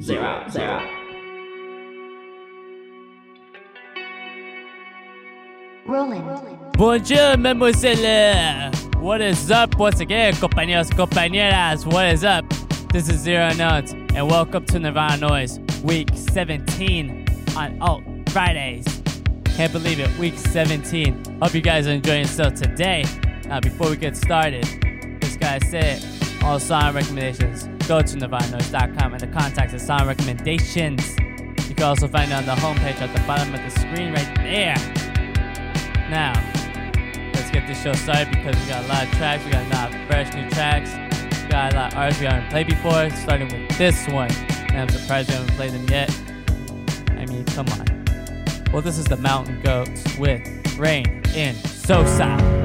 zero, zero. Rolling. Bonjour, mademoiselle. What is up? Once again, compañeros, compañeras, what is up? This is Zero Notes, and welcome to Nirvana Noize, week 17 on Alt Fridays. Can't believe it, week 17. Hope you guys are enjoying yourself today. Now, before we get started, just gotta say it, all song recommendations, go to nirvananoise.com and the contacts and song recommendations. You can also find it on the homepage at the bottom of the screen right there. Now, let's get this show started because we got a lot of tracks. We got a lot of fresh new tracks. We got a lot of artists we haven't played before, starting with this one. And I'm surprised we haven't played them yet. I mean, come on. Well, this is the Mountain Goats with Rain in Soho.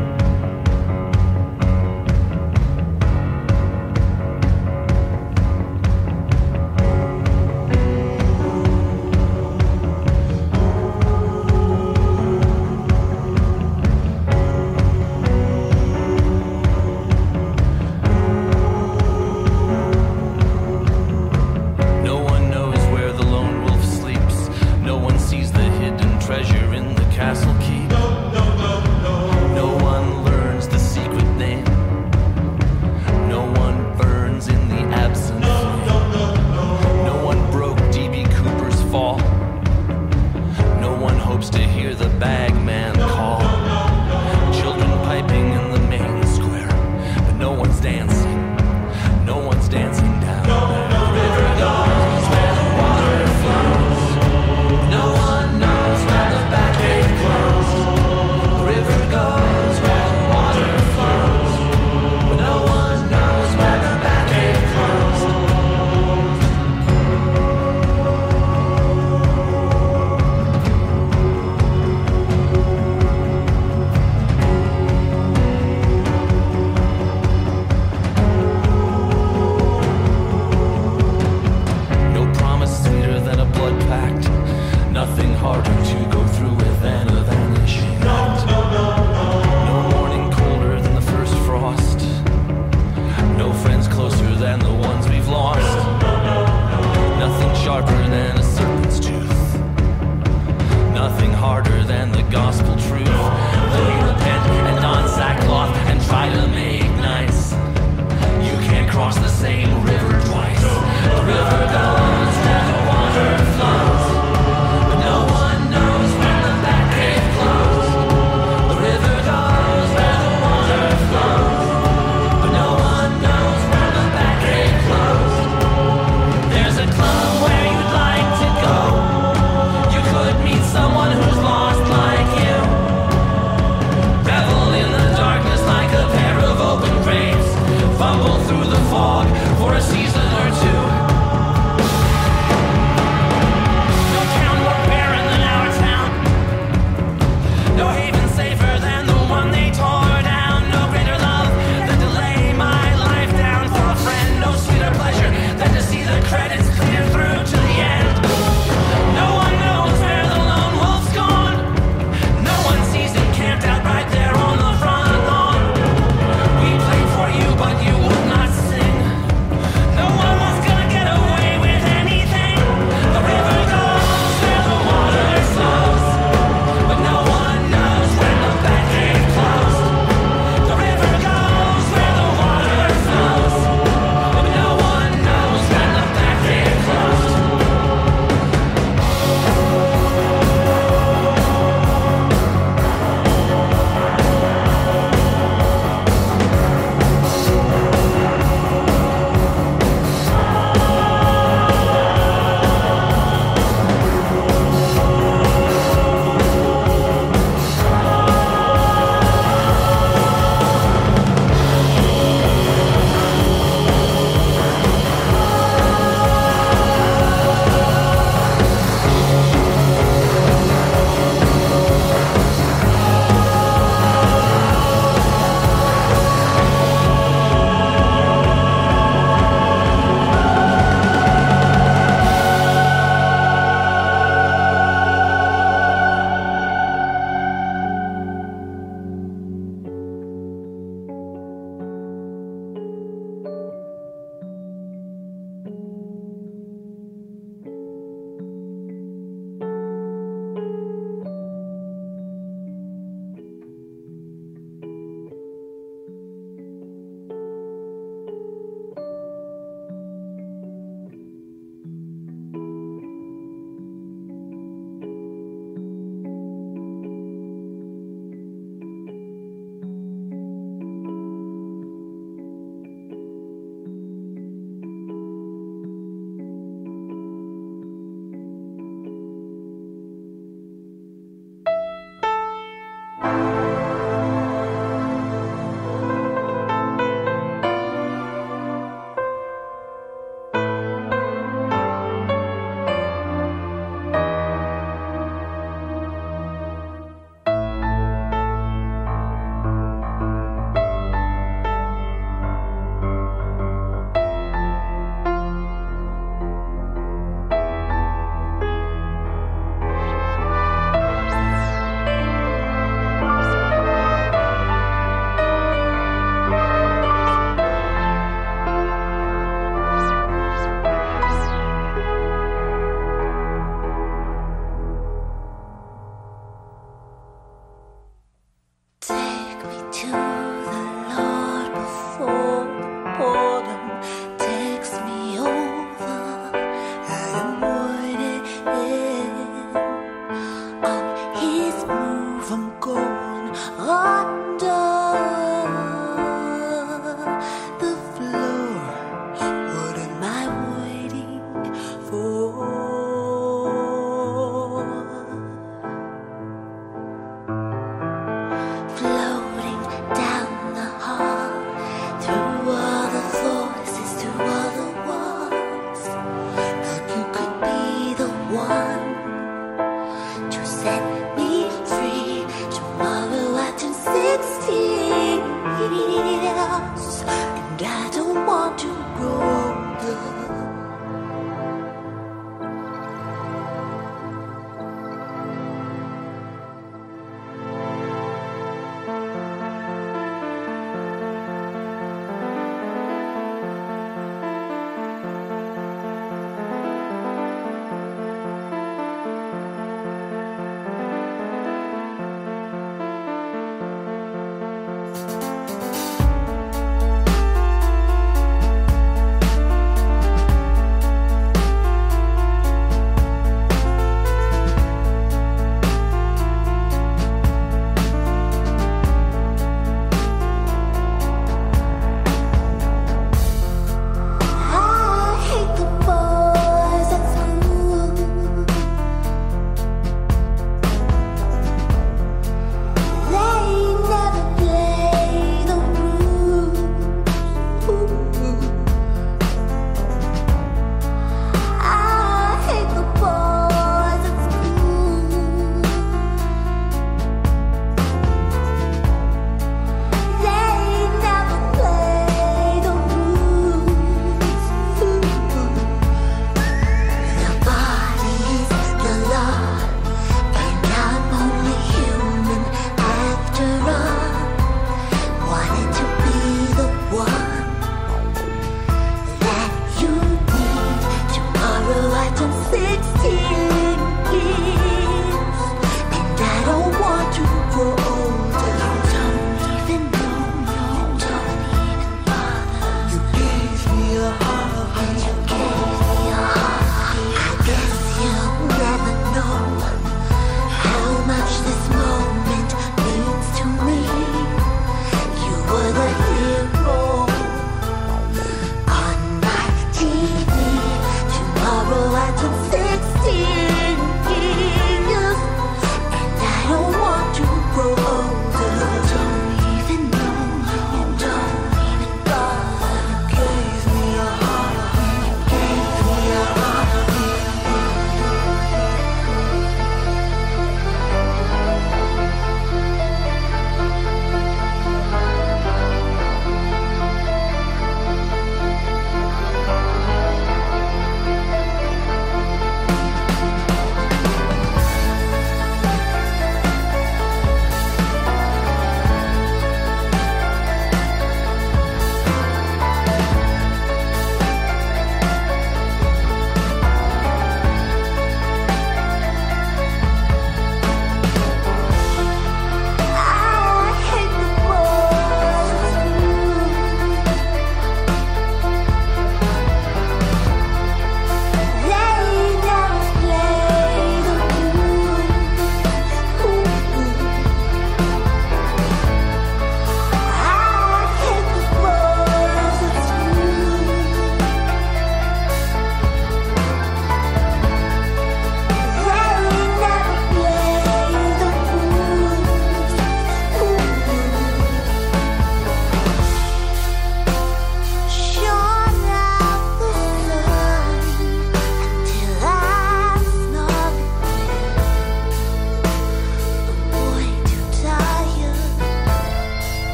sorrow I took 16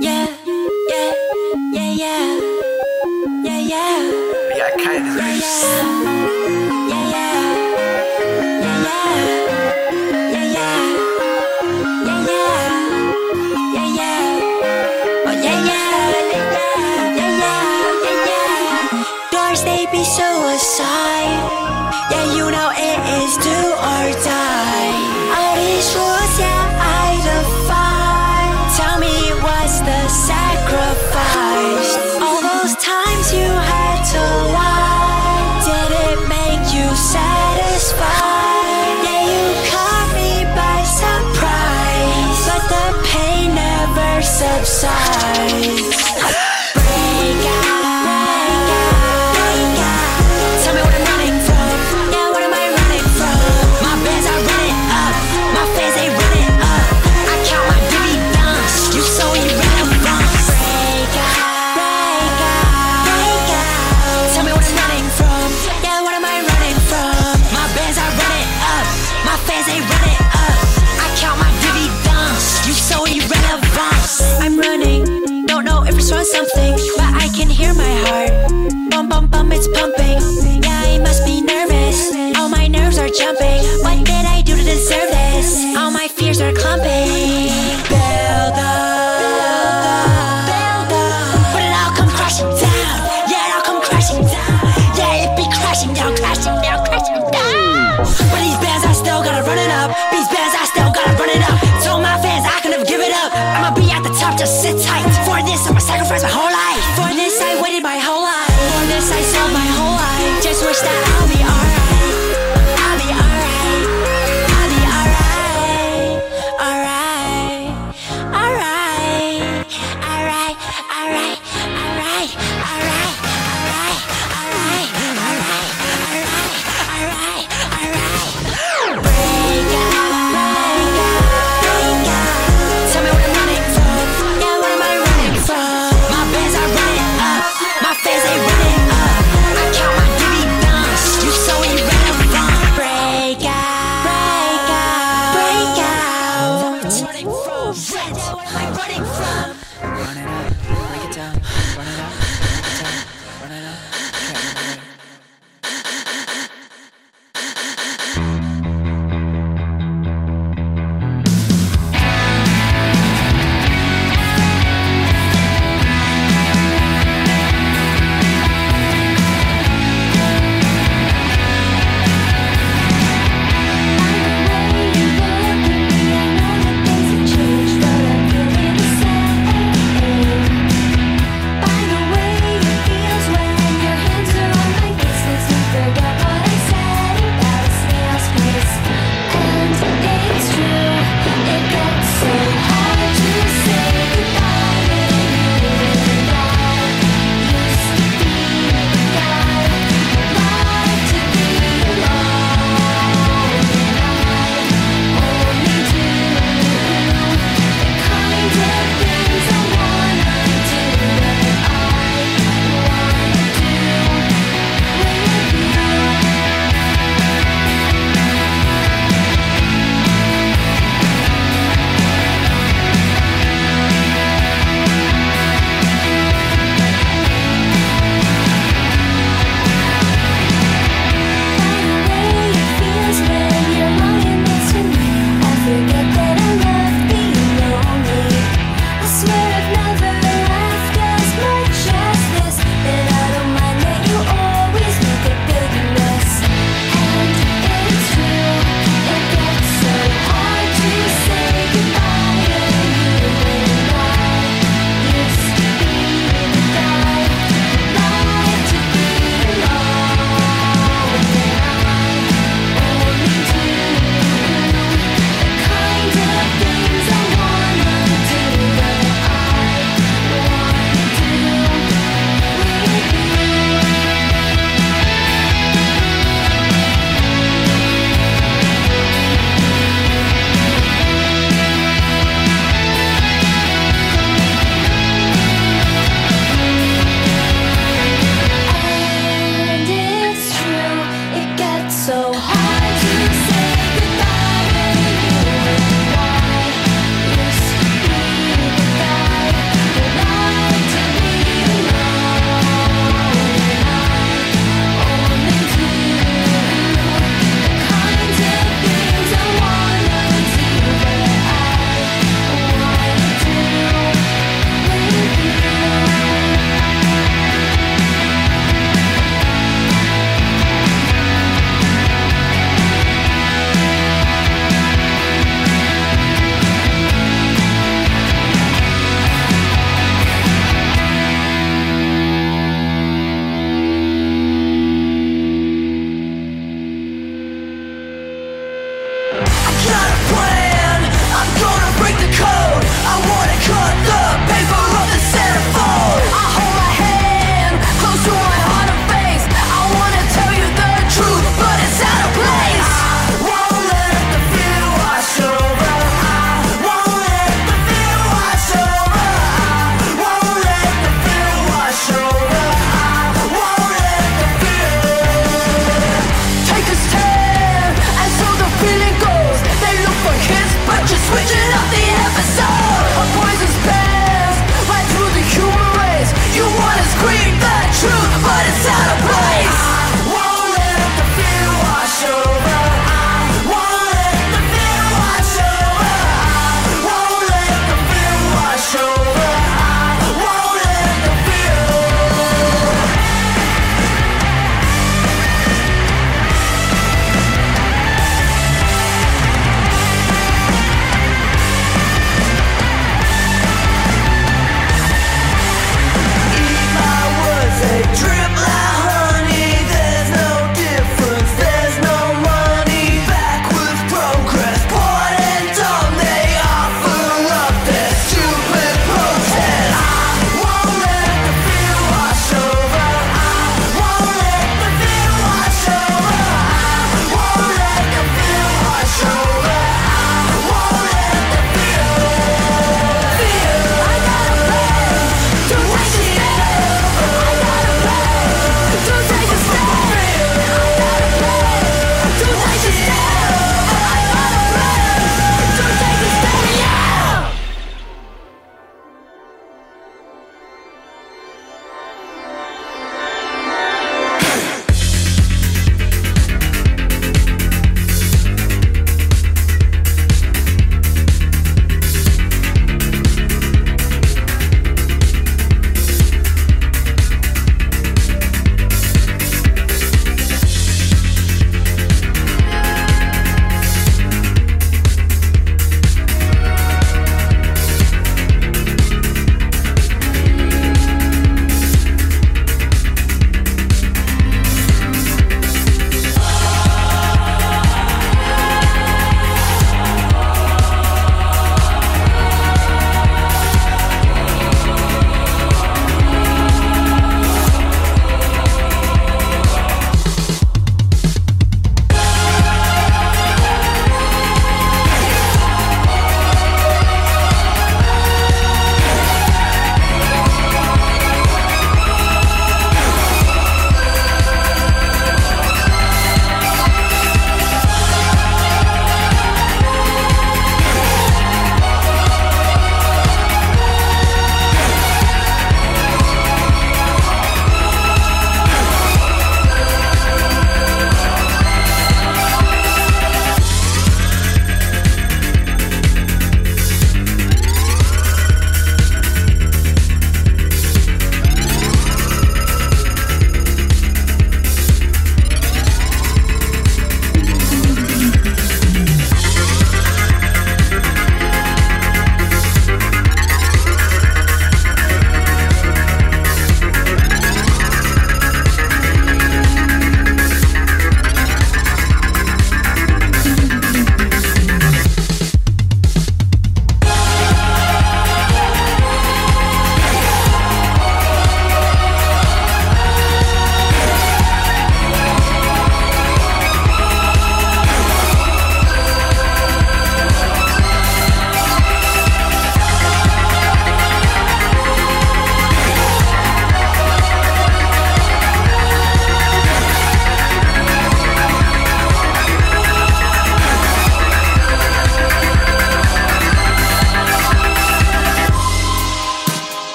Yeah, yeah, yeah, yeah, yeah, yeah. Yeah, kind of. Yeah, yeah.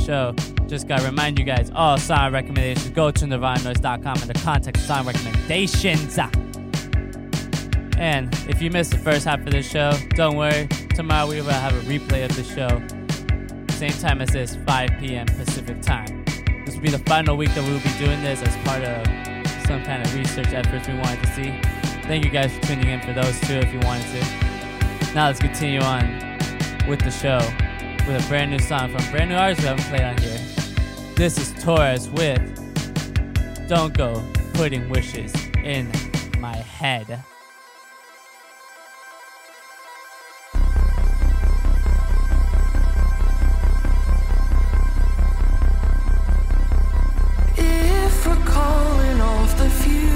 show, just gotta remind you guys all song recommendations go to nirvananoize.com and the contact song recommendations. And if you missed the first half of the show, don't worry. Tomorrow we will have a replay of the show. Same time as this, 5 p.m. Pacific time. This will be the final week that we will be doing this as part of some kind of research efforts we wanted to see. Thank you guys for tuning in for those two if you wanted to. Now let's continue on with the show with a brand new song from brand new artists we haven't played on here. This is Torres with Don't Go Putting Wishes in My Head. If we're calling off the funeral,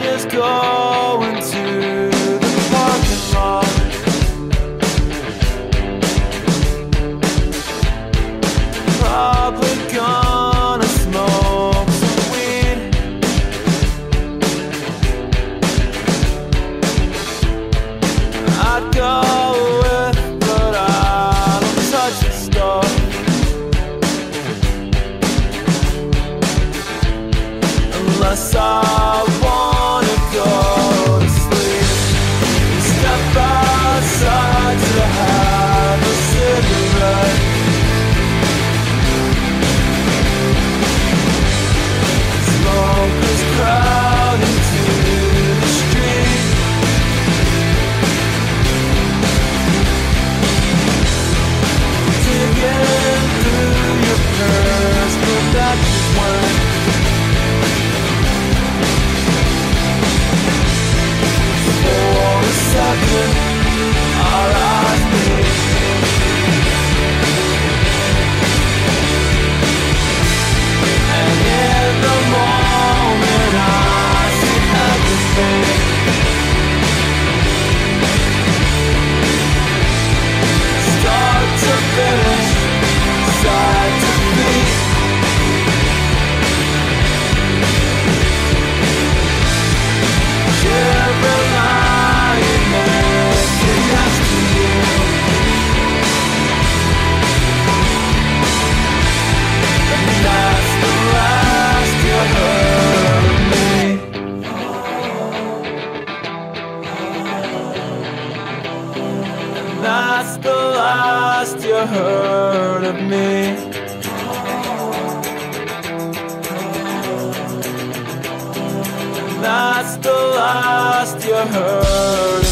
Just going to heard of me. That's the last you heard.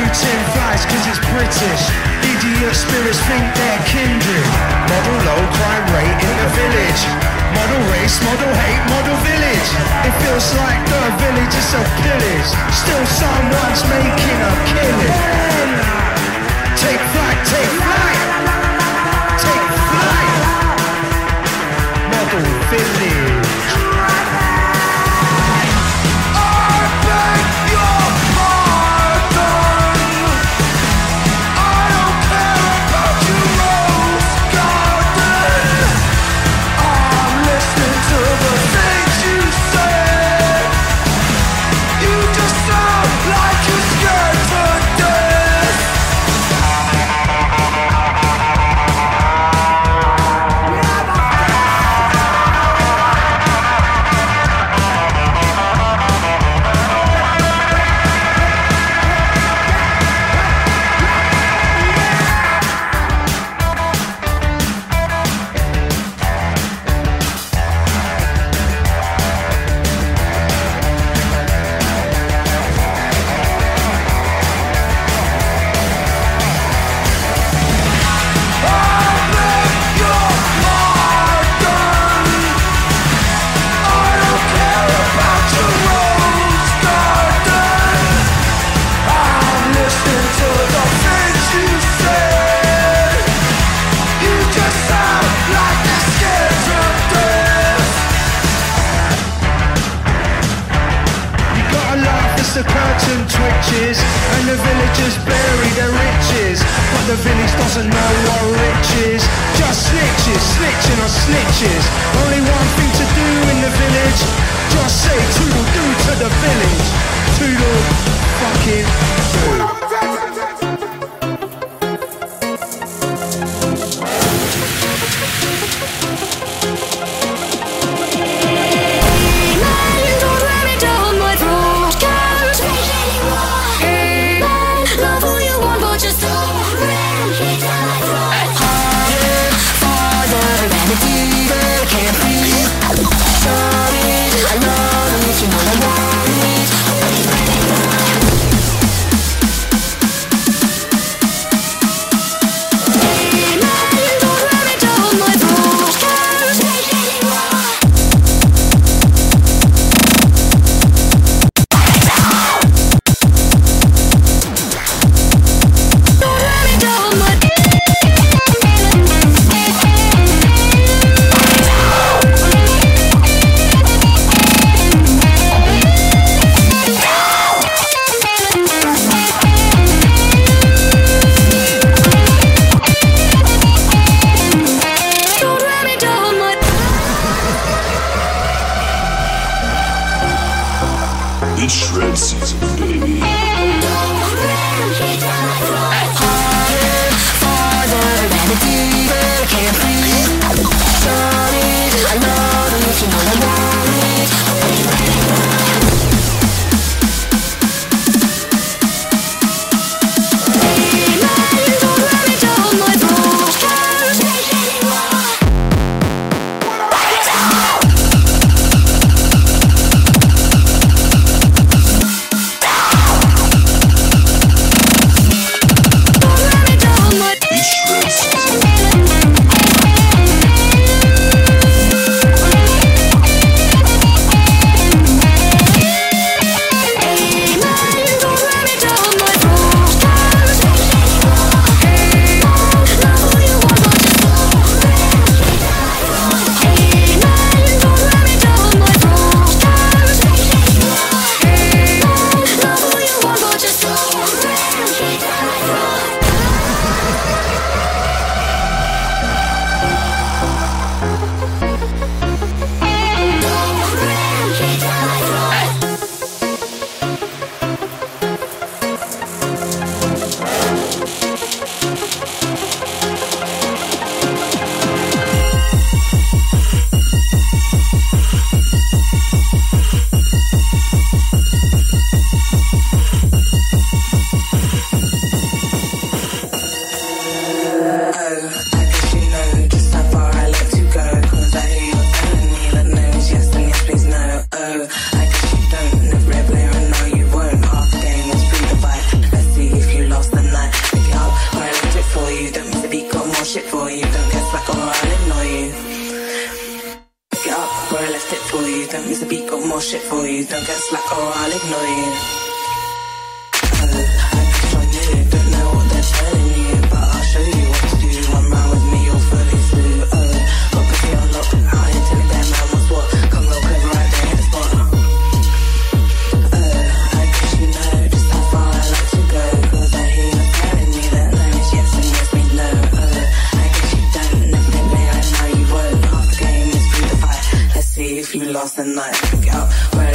gluten fries cause it's British. Idiot spirits think they're kindred. Model low crime rate in the village. Model race, model hate, model village. It feels like the village is a pillage. Still someone's making a killing. Take flight. village. Toodle fucking if you lost the night. Look out where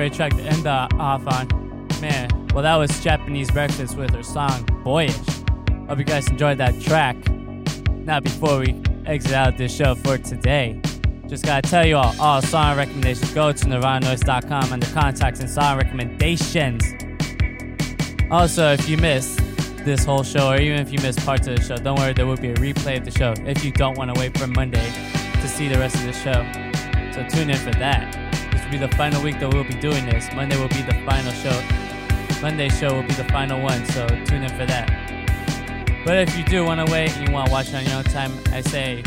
great track to end off on. Man, well, that was Japanese Breakfast with her song Boyish. Hope you guys enjoyed that track. Now, before we exit out this show for today, just gotta tell you all, all song recommendations go to nirvananoize.com under contacts and song recommendations. Also, if you missed this whole show, or even if you missed parts of the show, don't worry, there will be a replay of the show if you don't want to wait for Monday to see the rest of the show. So tune in for that. Be the final week that we'll be doing this. Monday will be the final show. Monday's show will be the final one, so tune in for that. But if you do want to wait and you want to watch it on your own time, I say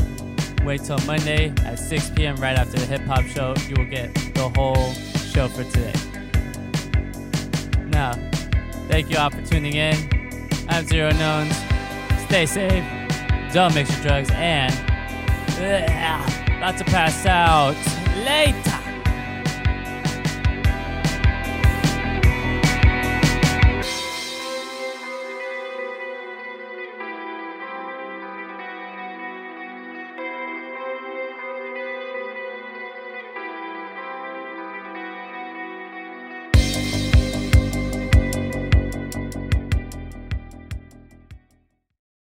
wait till Monday at 6 p.m. right after the hip hop show. You will get the whole show for today. Now, thank you all for tuning in. I'm Zero Knowns. Stay safe. Don't mix your drugs and. Ugh, about to pass out. Later.